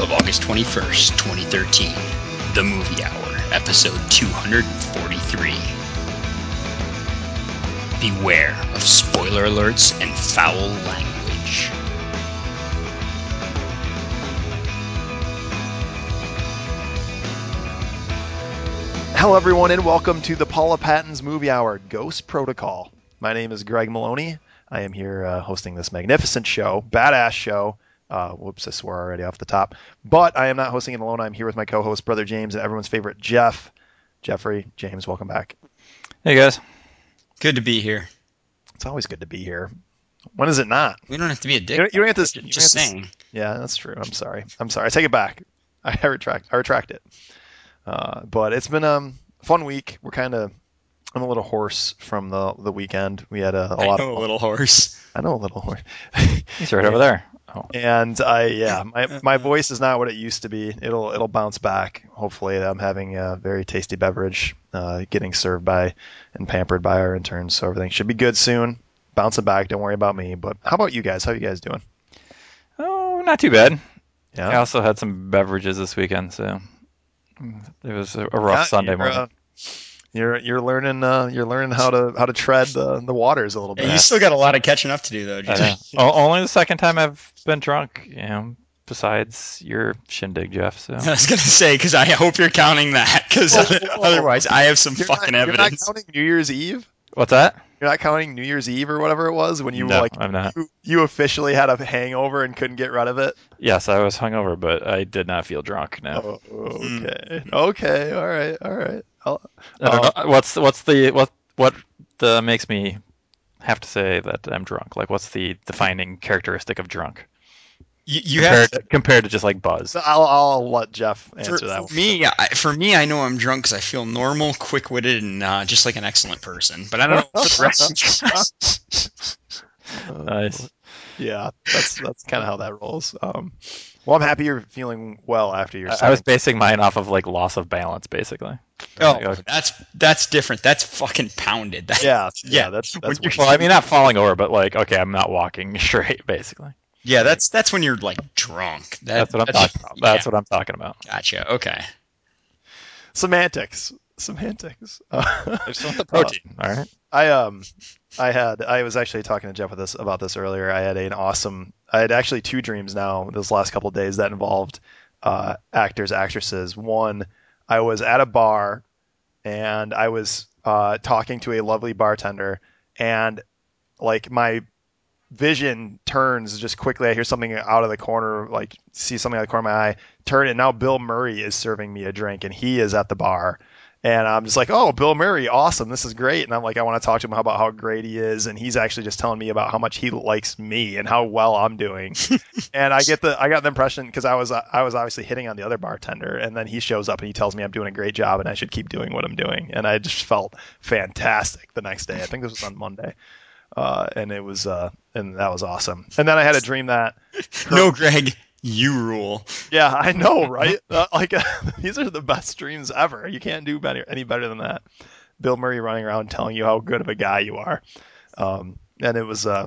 of August 21st, 2013. The Movie Hour, episode 243. Beware of spoiler alerts and foul language. Hello, everyone, and welcome to the Paula Patton's Movie Hour Ghost Protocol. My name is Greg Maloney. I am here uh, hosting this magnificent show, badass show. Uh, whoops, I swore already off the top. But I am not hosting it alone. I'm here with my co-host, brother James, and everyone's favorite Jeff. Jeffrey, James, welcome back. Hey guys. Good to be here. It's always good to be here. When is it not? We don't have to be a dick. You don't, you don't have to. you don't just have to- saying. Yeah, that's true. I'm sorry. I'm sorry. I take it back. I, I retract. I retract it. Uh, but it's been um, a fun week. We're kind of. I'm a little hoarse from the the weekend. We had a, a I lot know of. a little horse. I know a little hoarse. He's right over there. Oh. and I yeah, my my voice is not what it used to be. It'll it'll bounce back. Hopefully, I'm having a very tasty beverage, uh, getting served by and pampered by our interns, so everything should be good soon. Bouncing back. Don't worry about me. But how about you guys? How you guys doing? Oh, not too bad. Yeah. I also had some beverages this weekend, so it was a, rough Yeah, Sunday morning. uh, you're you're learning uh, you're learning how to how to tread the, the waters a little bit. Yeah, you still got a lot of catching up to do, though. Know. Only the second time I've been drunk, you know, besides your shindig, Jeff. So I was gonna say because I hope you're counting that because otherwise I have some You're fucking not, evidence. You're not counting New Year's Eve. what's that? You're not counting New Year's Eve or whatever it was when you no, like I'm not. you, you officially had a hangover and couldn't get rid of it. Yes, I was hungover, but I did not feel drunk. No, Oh, okay. Okay. All right. All right. I'll, I don't uh, know. What's what's the what what the makes me have to say that I'm drunk? Like, what's the defining characteristic of drunk You, you compared, have to, compared to just like buzz? I'll I'll let Jeff answer for, that for one. me. I, for me, I know I'm drunk because I feel normal, quick-witted, and uh, just like an excellent person. But I don't know the rest. of you guys. Nice. Yeah, that's that's kind of how that rolls. Um, well, I'm happy you're feeling well after your. I, I was basing mine off of like loss of balance, basically. Oh, okay. that's that's different. That's fucking pounded. That, Yeah, yeah, Yeah, that's that's Well, I mean, not falling over, but like, okay, I'm not walking straight, basically. Yeah, that's that's when you're like drunk. That, That's what I'm talking about. That's yeah, what I'm talking about. Gotcha. Okay. semantics. Semantics. Uh, I just want the protein. All right. I um I had I was actually talking to Jeff with this about this earlier. I had an awesome I had actually two dreams now those last couple of days that involved uh, actors actresses. One, I was at a bar and I was uh, talking to a lovely bartender and like my vision turns just quickly. I hear something out of the corner, like see something out of the corner of my eye. Turn and now Bill Murray is serving me a drink and he is at the bar. And I'm just like, oh, Bill Murray, awesome. This is great. And I'm like, I want to talk to him about how great he is. And he's actually just telling me about how much he likes me and how well I'm doing. and I get the, I got the impression because I was, I was obviously hitting on the other bartender. And then he shows up and he tells me I'm doing a great job and I should keep doing what I'm doing. And I just felt fantastic the next day. I think this was on Monday. Uh, and it was, uh, and that was awesome. And then I had a dream that, No, Greg, you rule. yeah, I know, right? Uh, like these are the best dreams ever. You can't do better, any better than that. Bill Murray running around telling you how good of a guy you are, um, and it was uh,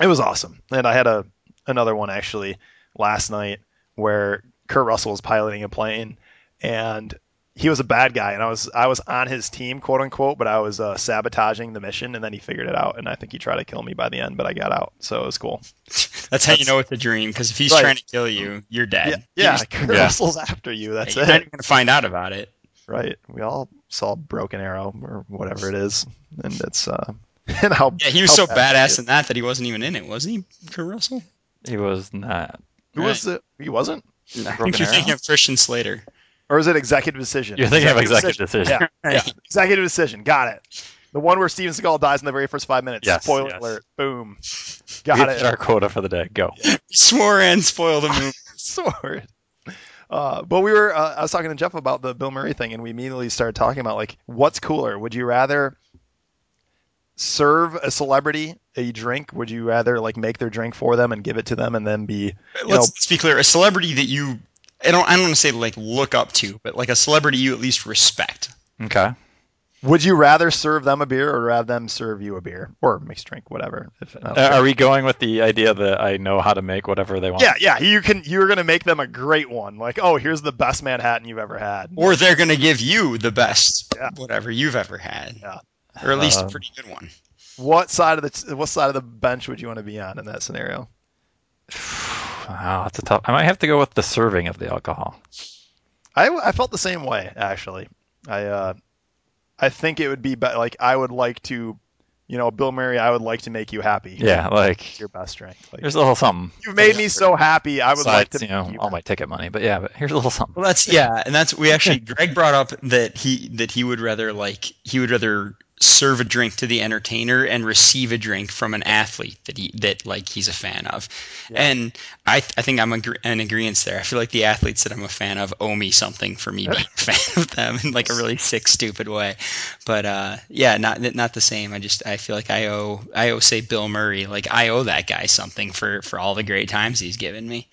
it was awesome. And I had a another one actually last night where Kurt Russell was piloting a plane, and he was a bad guy, and I was I was on his team, quote unquote, but I was uh, sabotaging the mission, and then he figured it out, and I think he tried to kill me by the end, but I got out, so it was cool. That's how you know it's a dream. Because if he's Right. trying to kill you, you're dead. yeah, You're, Kurt Yeah. Russell's after you. That's it. you're it. not even gonna find out about it. right? We all saw Broken Arrow or whatever it is, and it's uh, and how Yeah, he was so bad badass in that that he wasn't even in it, was he, Kurt Russell? He was not. Who was it? He wasn't, I think you're thinking of Christian Slater. Or is it Executive Decision? You're thinking of executive decision. Yeah, yeah, Executive Decision. Got it. The one where Steven Seagal dies in the very first five minutes. Yes, Spoiler yes. alert. Boom. Got hit it. our quota for the day. Go. Swore and spoiled the movie. Sword. Uh, but we were. Uh, I was talking to Jeff about the Bill Murray thing, and we immediately started talking about like, what's cooler? Would you rather serve a celebrity a drink? Would you rather like make their drink for them and give it to them, and then be let's, know- let's be clear. A celebrity that you, I don't, I don't want to say like look up to, but like a celebrity you at least respect. Okay. Would you rather serve them a beer or have them serve you a beer or mixed drink, whatever? If, Uh, are we going with the idea that I know how to make whatever they want? yeah, yeah. You can. You're gonna make them a great one. Like, oh, here's the best Manhattan you've ever had. Or they're going to give you the best Yeah. whatever you've ever had. Yeah. Or at least Um, a pretty good one. What side of the what side of the bench would you want to be on in that scenario? Wow, that's a tough. I might have to go with the serving of the alcohol. I, I felt the same way actually. I uh, I think it would be, be like I would like to, you know, Bill Murray. I would like to make you happy. Yeah, like It's your best drink. Like, here's a little something. you've made me so happy. I would like to. you know, you all my ticket money. But yeah, but here's a little something. Well, that's yeah, and that's we actually Greg brought up that he that he would rather like he would rather serve a drink to the entertainer and receive a drink from an athlete that he that like he's a fan of, Yeah. and I I think I'm agre- in agreement there. I feel like the athletes that I'm a fan of owe me something for me being a fan of them in like a really sick, stupid way. But uh, yeah, not not the same. I just I feel like I owe I owe say Bill Murray like I owe that guy something for for all the great times he's given me.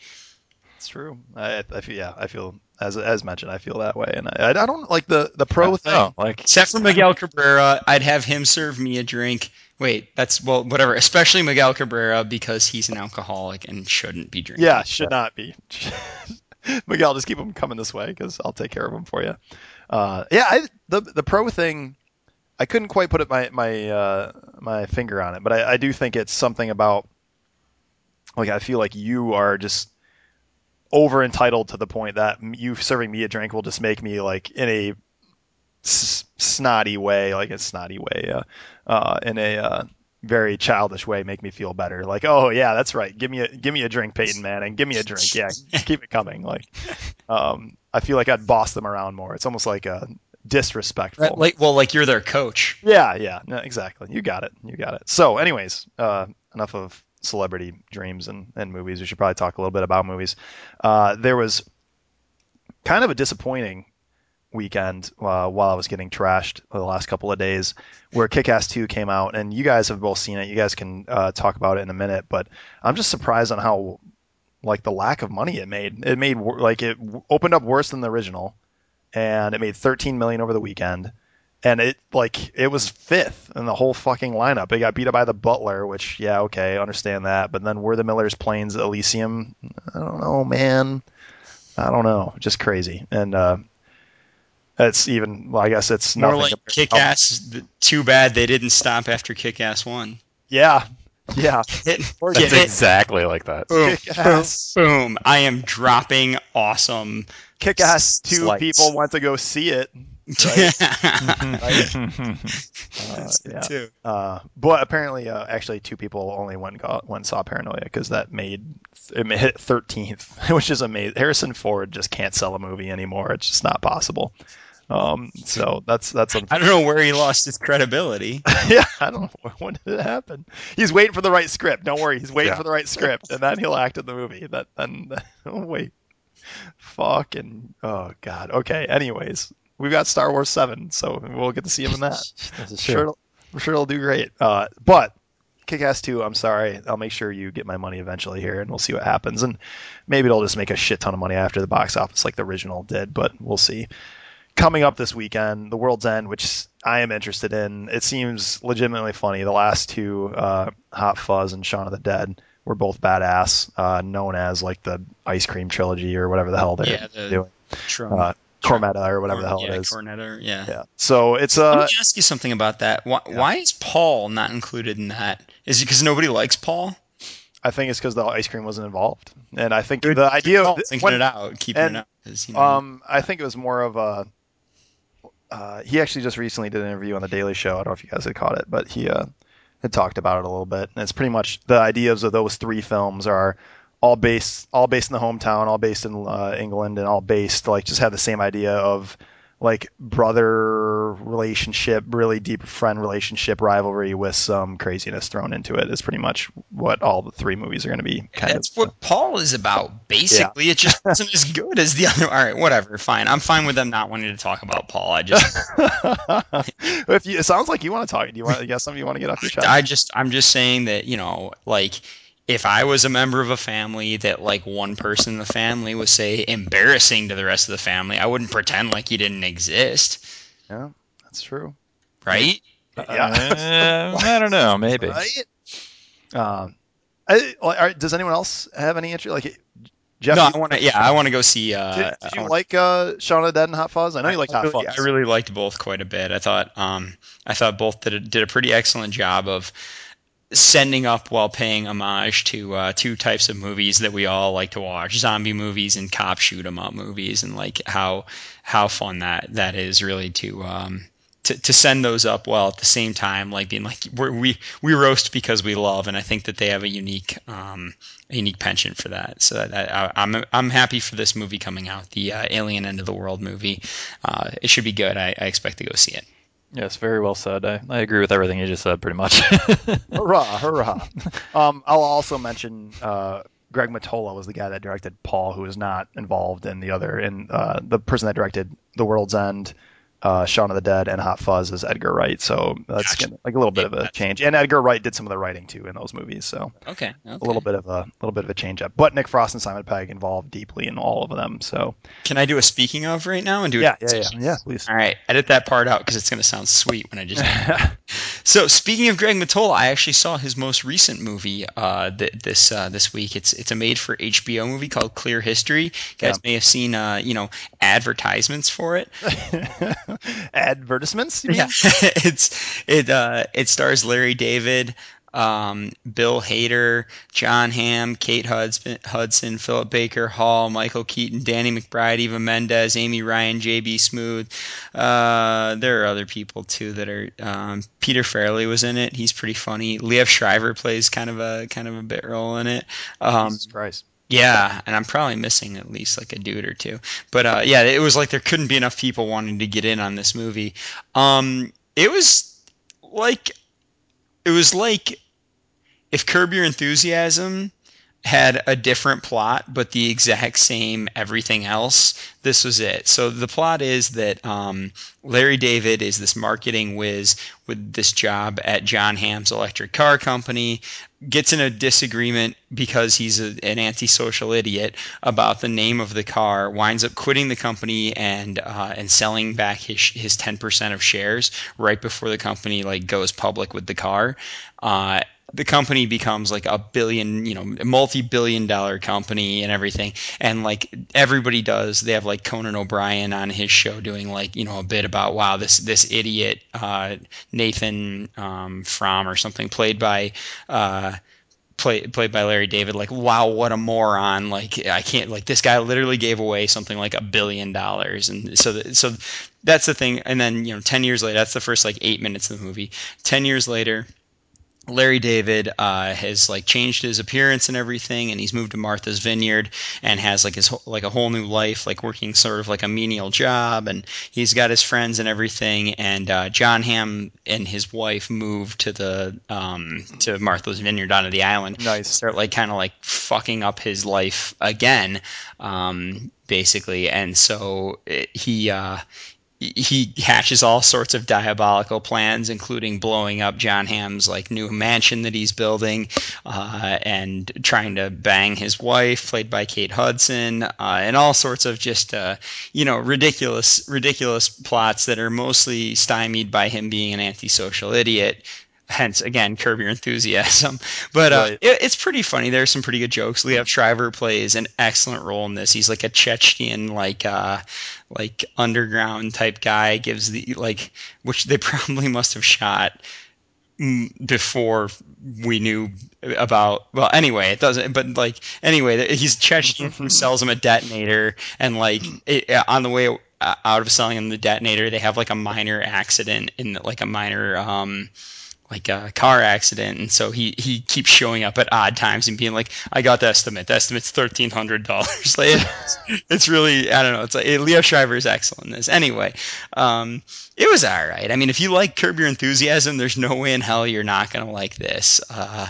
It's true. I, I feel yeah. I feel as as mentioned. I feel that way, and I, I don't like the the pro thing. No, like Except for Miguel Cabrera, I'd have him serve me a drink. Wait, that's well, whatever. Especially Miguel Cabrera because he's an alcoholic and shouldn't be drinking. Yeah, should not be. Miguel, just keep them coming this way because I'll take care of them for you. Uh, yeah, I, the the pro thing, I couldn't quite put it my my uh, my finger on it, but I, I do think it's something about like I feel like you are just over entitled to the point that you serving me a drink will just make me like in a s- snotty way, like a snotty way, uh, uh, in a uh, very childish way, make me feel better. Like, oh yeah, that's right. Give me a give me a drink, Peyton Manning. Give me a drink. Yeah, keep it coming. Like, um, I feel like I'd boss them around more. It's almost like a disrespectful. Right, like well, like you're their coach. Yeah, yeah, no, exactly. You got it. You got it. So, anyways, uh, enough of celebrity dreams and, and movies. We should probably talk a little bit about movies. Uh, there was kind of a disappointing weekend uh, while I was getting trashed the last couple of days, where Kick-Ass 2 came out, and you guys have both seen it. You guys can uh, talk about it in a minute, but I'm just surprised on how like the lack of money it made. It made like it opened up worse than the original, and it made 13 million over the weekend and it like it was fifth in the whole fucking lineup. It got beat up by the Butler, which yeah, okay, understand that. But then were the Millers Planes Elysium? I don't know, man. I don't know, just crazy. And uh, it's even. Well, I guess it's More nothing. like kick ass. Too bad they didn't stop after kick ass one. Yeah, yeah. Hit, that's it. exactly like that. Boom, Kick-Ass. boom. I am dropping awesome. Kick ass. Two Slights. people want to go see it. Uh, yeah. Uh, but apparently, uh, actually, two people only and got and saw Paranoia because that made it hit 13th, which is amazing. Harrison Ford just can't sell a movie anymore. It's just not possible. Um, so that's that's I don't know where he lost his credibility. yeah. I don't know when did it happen. He's waiting for the right script. Don't worry, he's waiting Yeah. for the right script, and then he'll act in the movie. That then oh wait, fucking oh god. Okay. Anyways, we've got Star Wars Seven, so we'll get to see him in that. This is sure, true. it'll- I'm sure it'll do great. Uh, but Kick-Ass 2, I'm sorry. I'll make sure you get my money eventually here, and we'll see what happens. And maybe it'll just make a shit ton of money after the box office, like the original did. But we'll see. Coming up this weekend, The World's End, which I am interested in. It seems legitimately funny. The last two, uh, Hot Fuzz and Shaun of the Dead, were both badass, uh, known as like the ice cream trilogy or whatever the hell they're Yeah, the doing. Trum, Uh, Cornetto or whatever the hell yeah, it is. Cornetto, yeah. Yeah. So it's Let uh me ask you something about that. Why, Yeah. why is Paul not included in that? Is it because nobody likes Paul? I think it's because the ice cream wasn't involved, and I think Good- the idea of thinking when- it out, keeping and, it out. 'cause, you know, Um, I think it was more of a. Uh, he actually just recently did an interview on the Daily Show. I don't know if you guys had caught it, but he uh, had talked about it a little bit. And it's pretty much the ideas of those three films are all based, all based in the hometown, all based in uh, England, and all based like just have the same idea of like brother relationship, really deep friend relationship rivalry with some craziness thrown into it. Is pretty much what all the three movies are going to be. Kind that's of. what Paul is about. Basically, it just wasn't as good as the other. All right, whatever, fine. I'm fine with them not wanting to talk about Paul. I just, if you, it sounds like you want to talk. Do you want? You got something you want to get off your chest? I just, I'm just saying that you know, like. If I was a member of a family that like one person in the family was say embarrassing to the rest of the family, I wouldn't pretend like he didn't exist. Yeah, that's true. right? Yeah. Uh, I don't know. Maybe. Right? Um, I, like, are- does anyone else have any interest? Like, Jeff, no, I want to. Yeah, I want to go see. Uh, did, did I you wanna- like uh, Shaun of the Dead and Hot Fuzz? I know you liked I Hot really, Fuzz. I really liked both quite a bit. I thought um, I thought both did a, did a pretty excellent job of sending up while paying homage to uh, two types of movies that we all like to watch: zombie movies and cop shoot 'em up movies, and like how how fun that that is really to. Um, to, to send those up while at the same time like being like we we roast because we love and I think that they have a unique um, a unique penchant for that. So that I, I'm I'm happy for this movie coming out the uh, Alien End of the World movie. Uh, it should be good. I, I expect to go see it Yes, very well said. I, I agree with everything you just said, pretty much. hurrah, hurrah. um, I'll also mention uh, Greg Mottola was the guy that directed Paul, who is not involved in the other. And uh, the person that directed The World's End, uh, Shaun of the Dead, and Hot Fuzz is Edgar Wright. So that's Gotcha. like a little bit of a change. And Edgar Wright did some of the writing too in those movies. So okay, a little bit of a little bit of a change up. But Nick Frost and Simon Pegg involved deeply in all of them. So can I do a speaking of right now and do yeah, yeah, yeah, yeah. Please. all right edit that part out because it's going to sound sweet when I just So speaking of Greg Mottola, I actually saw his most recent movie uh, th- this uh, this week. It's it's a made for HBO movie called Clear History. You guys may have seen uh, you know advertisements for it. Advertisements? you mean? Yeah, it's it uh, it stars Larry David, um, Bill Hader, Jon Hamm, Kate Hudson, Hudson, Philip Baker Hall, Michael Keaton, Danny McBride, Eva Mendes, Amy Ryan, J.B. Smoove. Uh, there are other people too that are. Um, Peter Farrelly was in it. He's pretty funny. Liev Schreiber plays kind of a kind of a bit role in it. Um, Jesus Christ. Yeah, and I'm probably missing at least like a dude or two. But uh, yeah, it was like there couldn't be enough people wanting to get in on this movie. Um, it was like it was like if Curb Your Enthusiasm had a different plot but the exact same everything else this was it. So the plot is that um, larry david is this marketing whiz with this job at jon hamm's electric car company gets in a disagreement because he's a, an antisocial idiot about the name of the car winds up quitting the company and uh, and selling back his his 10% of shares right before the company like goes public with the car. Uh, the company becomes like a billion, you know, multi-billion dollar company and everything. And like everybody does, they have like Conan O'Brien on his show doing like, you know, a bit about wow, this this idiot uh, Nathan um, Fromm or something played by uh, play, played by Larry David. Like, wow, what a moron! Like, I can't. Like, this guy literally gave away something like a billion dollars, and so the, so that's the thing. And then you know, ten years later, that's the first like eight minutes of the movie. Ten years later. Larry David uh, has like changed his appearance and everything, and he's moved to Martha's Vineyard and has like his whole- like a whole new life, like working sort of like a menial job, and he's got his friends and everything. And uh, Jon Hamm and his wife moved to the um, to Martha's Vineyard onto the island, Nice. start like kind of like fucking up his life again, um, basically. And so it, he uh, he hatches all sorts of diabolical plans, including blowing up Jon Hamm's like new mansion that he's building, uh, and trying to bang his wife, played by Kate Hudson, uh, and all sorts of just uh, you know ridiculous, ridiculous plots that are mostly stymied by him being an antisocial idiot. Hence, again, curb your enthusiasm. But uh, Right. it, it's pretty funny. There's some pretty good jokes. Liev Schreiber plays an excellent role in this. He's like a chechen like uh, like underground type guy. Gives the like, which they probably must have shot before we knew about. Well, anyway, it doesn't. But like, anyway, he's Chechen who sells him a detonator, and like it, on the way uh, out of selling him the detonator, they have like a minor accident in like a minor um like a car accident, and so he he keeps showing up at odd times and being like, "I got the estimate. The estimate's thirteen hundred dollars." like, it's, really I don't know. It's like Liev Schreiber is excellent in this. Anyway, um, it was all right. I mean, if you like Curb Your Enthusiasm, there's no way in hell you're not gonna like this. Uh,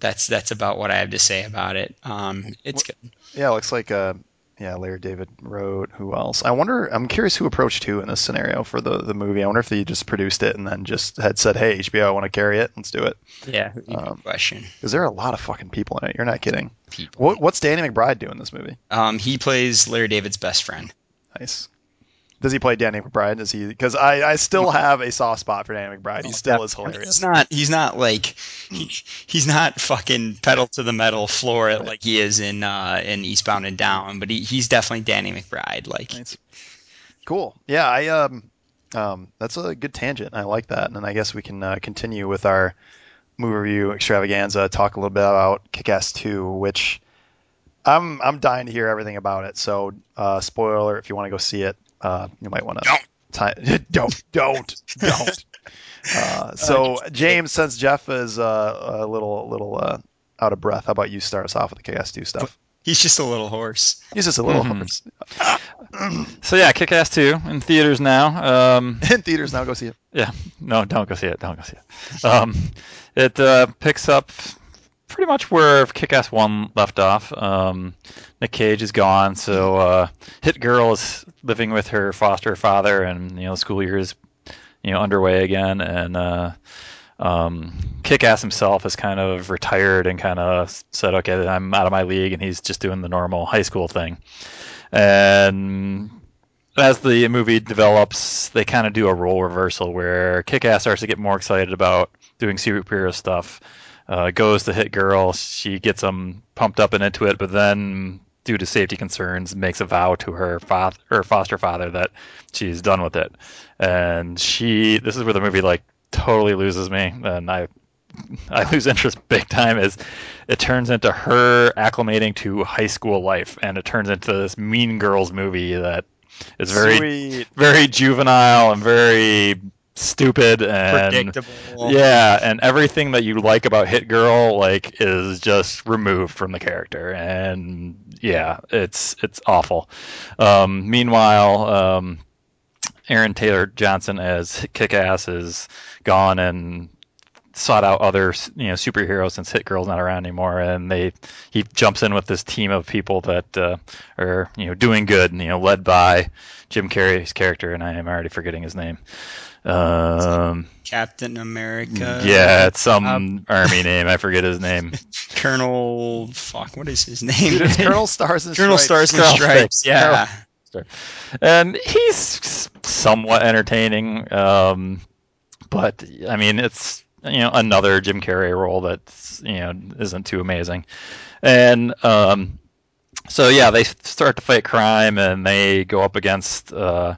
that's that's about what I have to say about it. Um, it's good. Yeah, it looks like uh, yeah, Larry David wrote. Who else? I wonder. I'm curious who approached who in this scenario for the the movie. I wonder if they just produced it and then just had said, "Hey, HBO, I want to carry it. Let's do it." Yeah, good Um, question. Because there are a lot of fucking people in it. You're not kidding. People. What what's Danny McBride doing in this movie? Um, he plays Larry David's best friend. Nice. Does he play Danny McBride? Does he? Because I, I still have a soft spot for Danny McBride. He still is hilarious. he's not. He's not like. He, he's not fucking pedal to the metal floor it like he is in uh, in Eastbound and Down. But he, he's definitely Danny McBride. Like Nice. Cool. Yeah, I um, um, that's a good tangent. I like that, and then I guess we can uh, continue with our movie review extravaganza. Talk a little bit about Kick-Ass 2, which I'm I'm dying to hear everything about it. So, uh, spoiler if you want to go see it, uh, you might want to Don't. don't don't don't. Uh, so, James, since Jeff is uh, a little little uh, out of breath, how about you start us off with the Kick-Ass 2 stuff? he's just a little horse. He's just a little Mhm. horse. So yeah, Kick-Ass 2 in theaters now. Um, in theaters now. Go see it. Yeah, no, don't go see it. Don't go see it. Um, it uh, picks up pretty much where Kick-Ass One left off. Um, Nick Cage is gone, so uh, Hit Girl is living with her foster father, and you know, school year is you know underway again, and uh, um, Kick-Ass himself is kind of retired and kind of said, "Okay, I'm out of my league," and he's just doing the normal high school thing, and as the movie develops, they kind of do a role reversal where Kick-Ass starts to get more excited about doing superhero stuff. Uh, goes to Hit Girl, she gets him pumped up and into it, but then, due to safety concerns, makes a vow to her father, her foster father, that she's done with it. And she, this is where the movie like totally loses me, and I, I lose interest big time. Is it turns into her acclimating to high school life, and it turns into this Mean Girls movie that is very Sweet. very juvenile and very stupid and Predictable. yeah and everything that you like about hit girl like is just removed from the character and yeah it's it's awful um, meanwhile um, aaron taylor johnson as kick-ass is gone and sought out other you know superheroes since hit girl's not around anymore and they he jumps in with this team of people that uh, are you know doing good and, you know led by jim carrey's character and i am already forgetting his name um Captain America. yeah it's some um, army name i forget his name Colonel. Fuck. What is his name? it's Colonel Stars and Stripes. Colonel Stripes. Stars and Stripes. Stripes. Yeah. and he's somewhat entertaining um but i mean it's you know another jim carrey role that's you know isn't too amazing and um so yeah they start to fight crime and they go up against uh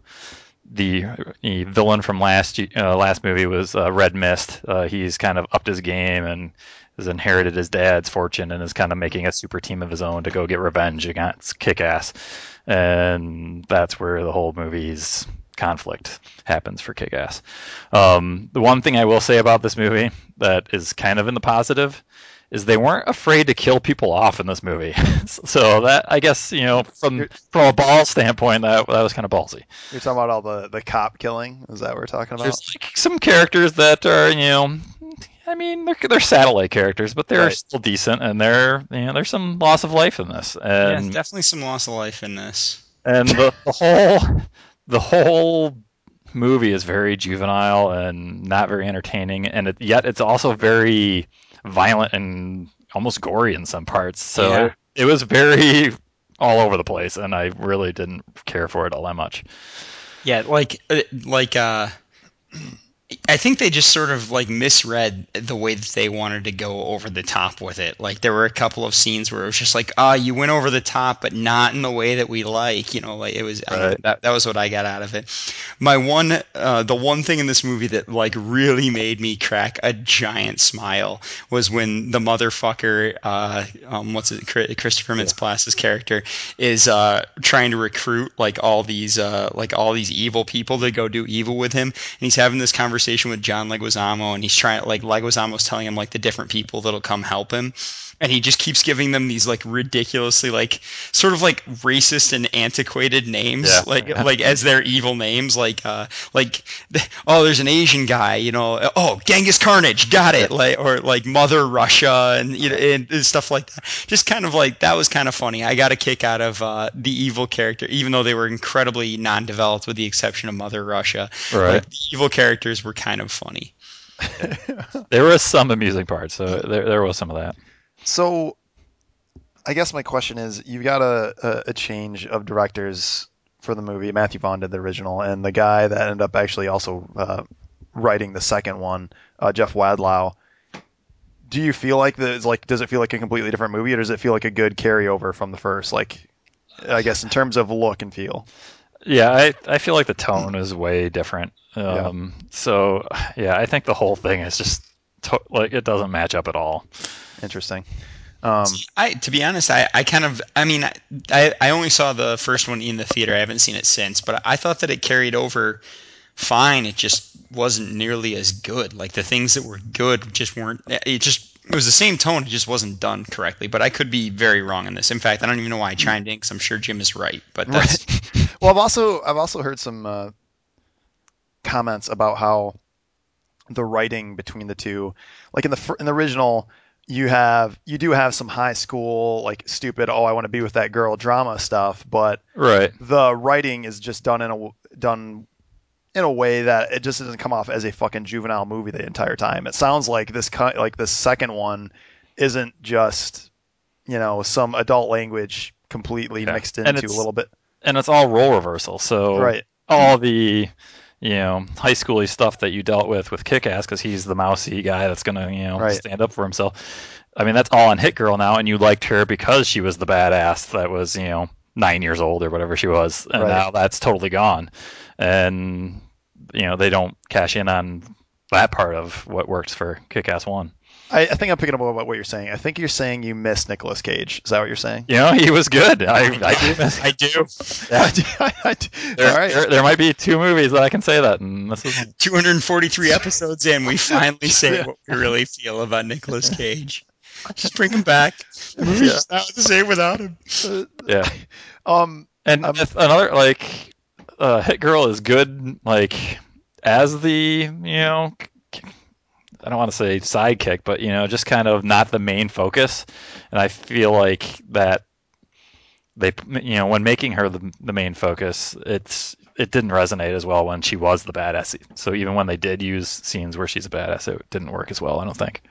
the, the villain from last uh, last movie was uh, Red Mist. Uh, he's kind of upped his game and has inherited his dad's fortune and is kind of making a super team of his own to go get revenge against Kick-Ass. And that's where the whole movie's conflict happens for Kick-Ass. Um, the one thing I will say about this movie that is kind of in the positive is they weren't afraid to kill people off in this movie. so that I guess you know from from a ball standpoint that that was kind of ballsy. You're talking about all the, the cop killing? Is that what we're talking about? There's like some characters that are you know. I mean, they're, they're satellite characters, but they're Right. still decent, and they're you know there's some loss of life in this, Yeah, and definitely some loss of life in this. and the, the whole the whole movie is very juvenile and not very entertaining and it, yet it's also very violent and almost gory in some parts so Yeah. it, it was very all over the place and i really didn't care for it all that much Yeah, like uh, like uh I think they just sort of like misread the way that they wanted to go over the top with it. Like there were a couple of scenes where it was just like, ah, you went over the top, but not in the way that we like. You know, like it was Right. that that was what I got out of it. My one, uh, the one thing in this movie that like really made me crack a giant smile was when the motherfucker, uh, um, what's it, Christopher Mintz-Plasse's character is uh, trying to recruit like all these uh, like all these evil people to go do evil with him, and he's having this conversation with John Leguizamo, and he's trying like Leguizamo's telling him like the different people that'll come help him, and he just keeps giving them these like ridiculously like sort of like racist and antiquated names, Yeah. like like as their evil names, like uh like oh there's an Asian guy, you know, oh Genghis Carnage, got it, like or like Mother Russia and you know and, and stuff like that. Just kind of like that was kind of funny. I got a kick out of uh, the evil character, even though they were incredibly non-developed, with the exception of Mother Russia. right Like the evil characters were kind of funny. there was some amusing parts so there, there was some of that So, I guess my question is, you've got a, a, change of directors for the movie. Matthew Vaughn did the original, and the guy that ended up actually also uh, writing the second one, uh, Jeff Wadlow. Do you feel like the like does it feel like a completely different movie, or does it feel like a good carryover from the first? Like, I guess in terms of look and feel. Yeah, I, I feel like the tone is way different. Um, So yeah, I think the whole thing is just to- like it doesn't match up at all. Interesting. Um, I to be honest, I, I kind of I mean I, I only saw the first one in the theater. I haven't seen it since, but I thought that it carried over fine. It just wasn't nearly as good. Like the things that were good just weren't. It just it was the same tone. It just wasn't done correctly. But I could be very wrong in this. In fact, I don't even know why I chimed in because I'm sure Jim is right. But that's well, I've also I've also heard some uh, comments about how the writing between the two, like in the in the original, you have you do have some high school like stupid oh I want to be with that girl drama stuff, but Right. the writing is just done in a done in a way that it just doesn't come off as a fucking juvenile movie the entire time. It sounds like this like the second one isn't just you know some adult language completely Yeah. mixed into a little bit And it's all role reversal. So right. all the you know high schooly stuff that you dealt with with Kick-Ass because he's the mousy guy that's gonna you know Right. stand up for himself. I mean that's all on Hit Girl now, and you liked her because she was the badass that was you know nine years old or whatever she was, and Right. now that's totally gone, and you know they don't cash in on that part of what works for Kick-Ass One. I, I think I'm picking up on what you're saying. I think you're saying you miss Nicolas Cage. Is that what you're saying? You know he was good. I I do miss. I do. Yeah. There, All right. there, there might be two movies that I can say that, and this is 243 episodes in, we finally say Yeah. what we really feel about Nicolas Cage. Just bring him back. The movie's just not the same without him. yeah. Um. And Um, another like uh, Hit Girl is good like as the you know k- I don't want to say sidekick, but you know just kind of not the main focus. And I feel like that they you know when making her the, the main focus, it's it didn't resonate as well when she was the badass. So even when they did use scenes where she's a badass, it didn't work as well. I don't think.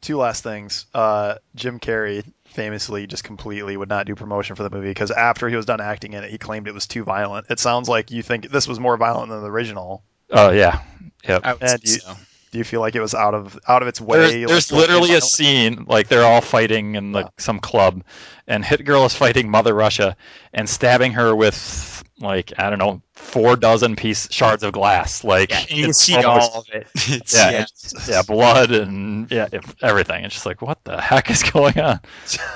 Two last things. Uh, Jim Carrey famously just completely would not do promotion for the movie because after he was done acting in it, he claimed it was too violent. It sounds like you think this was more violent than the original. Oh yeah, yep. And you- so. Do you feel like it was out of out of its way? There's, like, there's literally a scene like they're all fighting in like some club, and Hit Girl is fighting Mother Russia and stabbing her with like I don't know four dozen piece shards of glass. Like Yeah, you it's see almost- all of it. It's, Yeah, yeah. it's- yeah, blood and yeah, everything. It's just like what the heck is going on?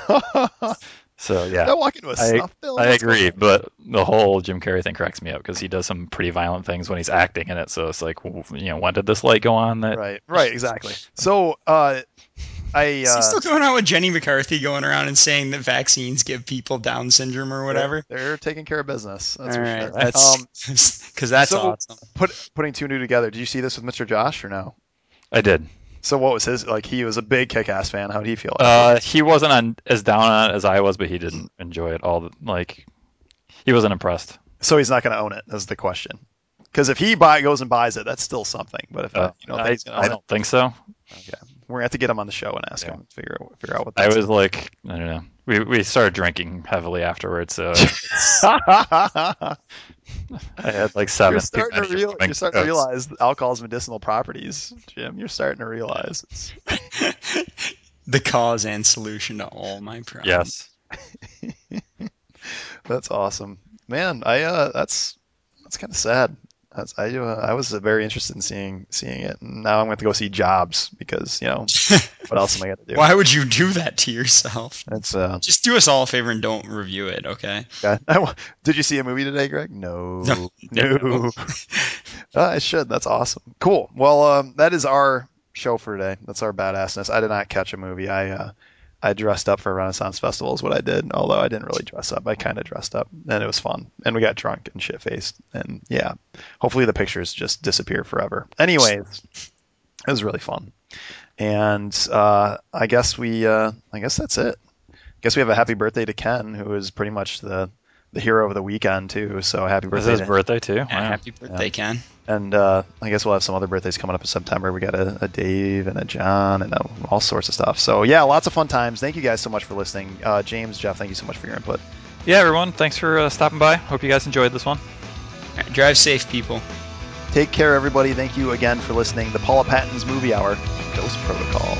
So yeah, Don't walk into a I- snuff film. I agree, on? but the whole Jim Carrey thing cracks me up because he does some pretty violent things when he's acting in it. So it's like, you know, when did this light go on? That Right. Right. Exactly. So, uh, I Is uh, he still going on with Jenny McCarthy going around and saying that vaccines give people Down syndrome or whatever? They're, they're taking care of business. That's All for right, sure. that's Um, because that's so- awesome. put putting two new together. Did you see this with Mr. Josh or no? I did. So what was his like? He was a big Kick-Ass fan. How did he feel? Uh, he wasn't on as down on it as I was, but he didn't enjoy it all. Like, he wasn't impressed. so he's not going to own it. Is the question? Because if he buy goes and buys it, that's still something. But if Uh, you think I, he's going to I don't think so. okay. we're gonna have to get him on the show and ask Yeah. him figure out figure out what. I was like, I don't know. We we started drinking heavily afterwards, so I had like seven. you're starting to real, You're starting to realize alcohol's medicinal properties, Jim. You're starting to realize. It's, the cause and solution to all my problems. Yes. That's awesome, man. I uh, that's that's kind of sad. That's, I uh, I was very interested in seeing seeing it, and now I'm going to go see Jobs because you know what else am I going to do? Why would you do that to yourself? It's uh, Just do us all a favor and don't review it, okay? yeah. Did you see a movie today, Greg? No, No. no. Uh, I should. That's awesome. Cool. Well, um, that is our show for today. That's our badassness. I did not catch a movie. I uh, I dressed up for Renaissance Festival is what I did. Although I didn't really dress up. I kind of dressed up, and it was fun. And we got drunk and shit faced. And yeah, hopefully the pictures just disappear forever. Anyways, it was really fun. And uh, I guess we uh, I guess that's it. I guess we have a happy birthday to Ken, who is pretty much the the hero of the weekend too. So happy This birthday! is his birthday too. Wow. happy birthday, Ken. and uh, I guess we'll have some other birthdays coming up in September. We got a, a Dave and a John and uh all sorts of stuff. So yeah, lots of fun times. Thank you guys so much for listening. Uh, James, Jeff, thank you so much for your input. yeah, everyone, thanks for uh, stopping by. Hope you guys enjoyed this one. drive safe, people. Take care, everybody. Thank you again for listening. The Paula Patton's Movie Hour, Ghost Protocol.